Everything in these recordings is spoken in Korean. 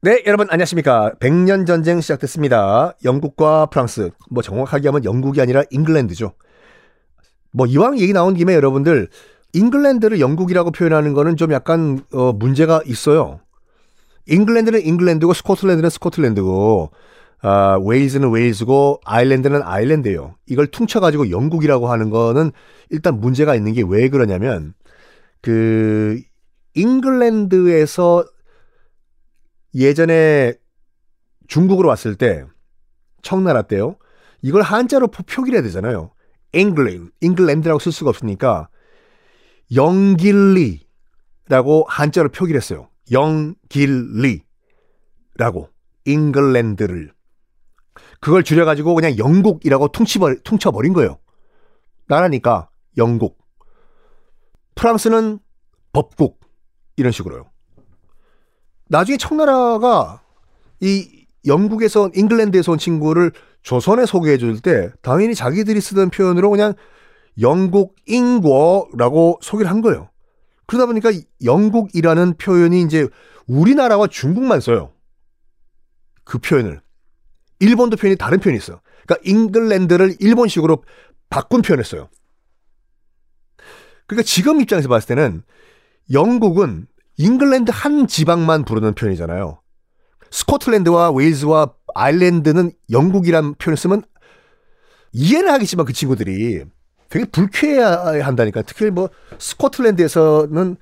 네, 여러분 안녕하십니까. 백년 전쟁 시작됐습니다. 영국과 프랑스, 뭐 정확하게 하면 영국이 아니라 잉글랜드죠. 뭐 이왕 얘기 나온 김에 여러분들 잉글랜드를 영국이라고 표현하는 거는 좀 약간 어, 문제가 있어요. 잉글랜드는 잉글랜드고 스코틀랜드는 스코틀랜드고 아, 웨일즈는 웨일즈고 아일랜드는 아일랜드예요. 이걸 퉁쳐 가지고 영국이라고 하는 거는 일단 문제가 있는 게 왜 그러냐면 그 잉글랜드에서 예전에 중국으로 왔을 때 청나라 때요. 이걸 한자로 표기를 해야 되잖아요. 잉글랜드, 잉글랜드라고 쓸 수가 없으니까 영길리라고 한자로 표기를 했어요. 영길리라고 잉글랜드를 그걸 줄여가지고 그냥 영국이라고 퉁치버, 퉁쳐버린 거예요. 나라니까 영국. 프랑스는 법국 이런 식으로요. 나중에 청나라가 이 영국에서 잉글랜드에서 온 친구를 조선에 소개해 줄 때 당연히 자기들이 쓰던 표현으로 그냥 영국 인고라고 소개를 한 거예요. 그러다 보니까 영국이라는 표현이 이제 우리나라와 중국만 써요. 그 표현을. 일본도 표현이 다른 표현이 있어요. 그러니까 잉글랜드를 일본식으로 바꾼 표현을 써요. 그러니까 지금 입장에서 봤을 때는 영국은 잉글랜드 한 지방만 부르는 표현이잖아요. 스코틀랜드와 웨일즈와 아일랜드는 영국이란 표현을 쓰면 이해는 하겠지만 그 친구들이 되게 불쾌해야 한다니까. 특히 뭐 스코틀랜드에서는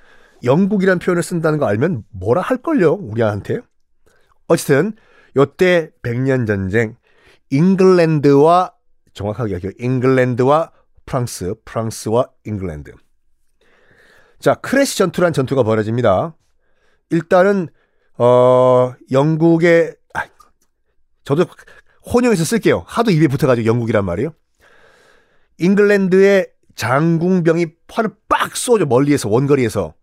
영국이란 표현을 쓴다는 거 알면 뭐라 할걸요, 우리한테. 어쨌든 요때 백년 전쟁 잉글랜드와 정확하게 얘기해요. 잉글랜드와 프랑스, 프랑스와 잉글랜드. 자, 크레시 전투란 전투가 벌어집니다. 일단은 어 영국의 아, 저도 혼용해서 쓸게요. 하도 입에 붙어가지고 영국이란 말이에요. 잉글랜드의 장궁병이 팔을 빡 쏘죠 멀리에서 원거리에서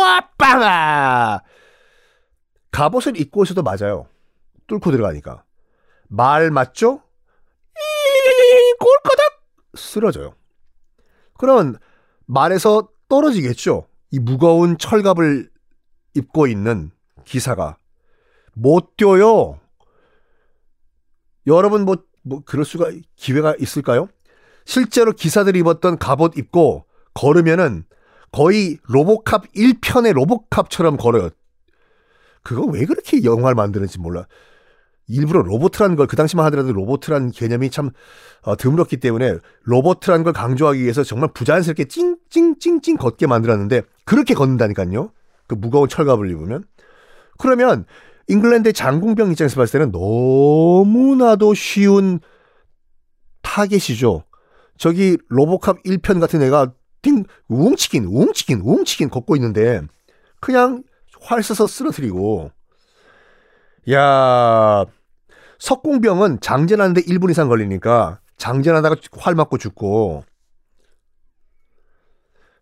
와빵아 갑옷을 입고 오셔도 맞아요. 뚫고 들어가니까 말 맞죠? 꼴까닥 쓰러져요. 그런 말에서 떨어지겠죠. 이 무거운 철갑을 입고 있는 기사가 못 뛰어요. 여러분 뭐, 뭐 그럴 수가 기회가 있을까요? 실제로 기사들이 입었던 갑옷 입고 걸으면은 거의 로보캅 1편의 로보캅처럼 걸어요. 그거 왜 그렇게 영화를 만드는지 몰라. 일부러 로보트라는 걸 그 당시만 하더라도 로보트라는 개념이 참 어, 드물었기 때문에 로보트라는 걸 강조하기 위해서 정말 부자연스럽게 찡찡찡찡 걷게 만들었는데 그렇게 걷는다니까요. 그 무거운 철갑을 입으면 그러면 잉글랜드의 장궁병 입장에서 봤을 때는 너무나도 쉬운 타겟이죠. 저기 로보캅 1편 같은 애가 띵 웅치킨 웅치킨 웅치킨 걷고 있는데 그냥 활 쏘서 쓰러뜨리고 야 석궁병은 장전하는데 1분 이상 걸리니까 장전하다가 활 맞고 죽고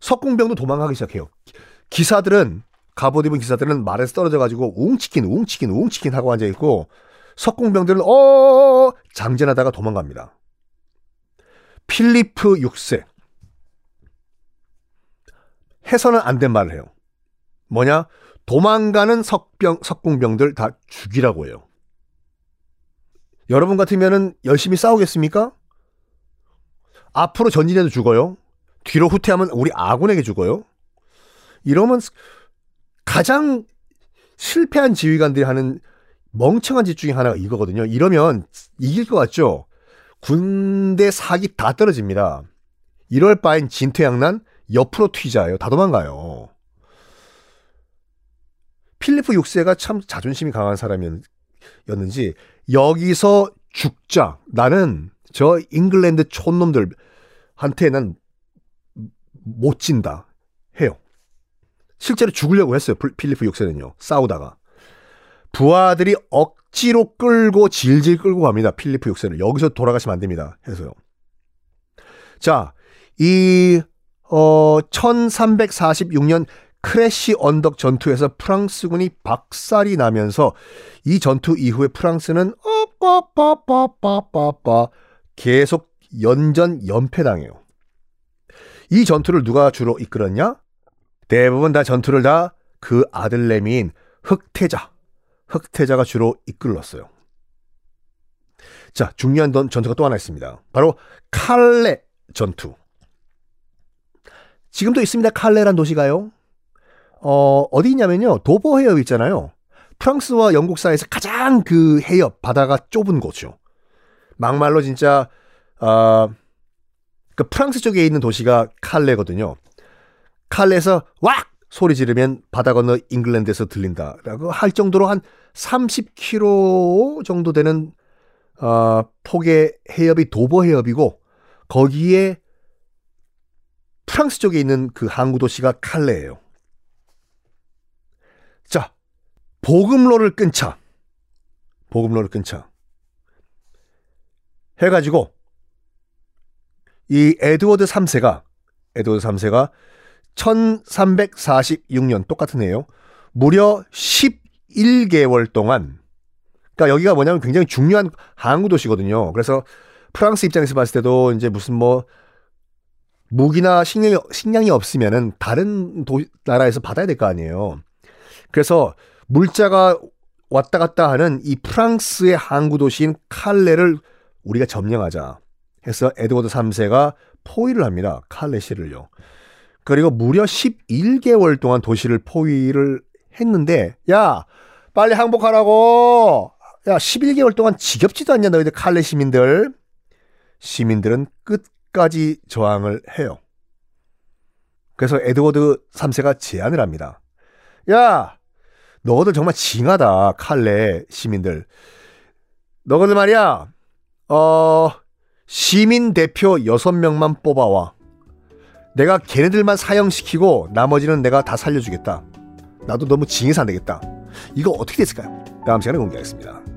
석궁병도 도망가기 시작해요. 기사들은 갑옷 입은 기사들은 말에서 떨어져 가지고 웅치킨 웅치킨 웅치킨 하고 앉아 있고 석궁병들은 어 장전하다가 도망갑니다. 필리프 6세 해서는 안 된 말을 해요. 뭐냐? 도망가는 석병 석궁병들 다 죽이라고 해요. 여러분 같으면은 열심히 싸우겠습니까? 앞으로 전진해도 죽어요. 뒤로 후퇴하면 우리 아군에게 죽어요. 이러면 가장 실패한 지휘관들이 하는 멍청한 짓 중에 하나가 이거거든요. 이러면 이길 것 같죠? 군대 사기 다 떨어집니다. 이럴 바엔 진퇴양난 옆으로 튀자요. 다 도망가요. 필리프 6세가 참 자존심이 강한 사람이었 는지 여기서 죽자. 나는 저 잉글랜드 촌놈들한테 난 못 진다. 해요. 실제로 죽으려고 했어요. 필리프 6세는요. 싸우다가. 부하들이 억지로 끌고 질질 끌고 갑니다. 필리프 6세를. 여기서 돌아가시면 안 됩니다. 해서요. 자, 이, 어, 1346년 크레시 언덕 전투에서 프랑스군이 박살이 나면서 이 전투 이후에 프랑스는 어빠빠빠빠빠빠 계속 연전 연패당해요. 이 전투를 누가 주로 이끌었냐? 대부분 다 전투를 다 그 아들내미인 흑태자, 흑태자가 주로 이끌었어요. 자, 중요한 전투가 또 하나 있습니다. 바로 칼레 전투. 지금도 있습니다. 칼레란 도시가요. 어, 어디 있냐면요. 도보 해협 있잖아요. 프랑스와 영국 사이에서 가장 그 해협, 바다가 좁은 곳이죠. 막말로 진짜, 어, 그 프랑스 쪽에 있는 도시가 칼레거든요. 칼레에서 왁! 소리 지르면 바다 건너 잉글랜드에서 들린다라고 할 정도로 한 30km 정도 되는 어, 폭의 해협이 도보 해협이고 거기에 프랑스 쪽에 있는 그 항구 도시가 칼레예요. 자, 보급로를 끊자. 보급로를 끊자. 해가지고 이 에드워드 3세가 에드워드 3세가 1346년 똑같은 해요. 무려 11개월 동안 그러니까 여기가 뭐냐면 굉장히 중요한 항구 도시거든요. 그래서 프랑스 입장에서 봤을 때도 이제 무슨 뭐 무기나 식량이, 식량이 없으면은 다른 도, 나라에서 받아야 될 거 아니에요. 그래서 물자가 왔다 갔다 하는 이 프랑스의 항구 도시인 칼레를 우리가 점령하자 해서 에드워드 3세가 포위를 합니다. 칼레시를요. 그리고 무려 11개월 동안 도시를 포위를 했는데 야 빨리 항복하라고 야 11개월 동안 지겹지도 않냐 너희들 칼레 시민들 시민들은 끝까지 저항을 해요. 그래서 에드워드 3세가 제안을 합니다. 야 너희들 정말 징하다 칼레 시민들 너희들 말이야 어 시민 대표 6명만 뽑아와 내가 걔네들만 사형시키고 나머지는 내가 다 살려주겠다. 나도 너무 징해서 안 되겠다. 이거 어떻게 됐을까요? 다음 시간에 공개하겠습니다.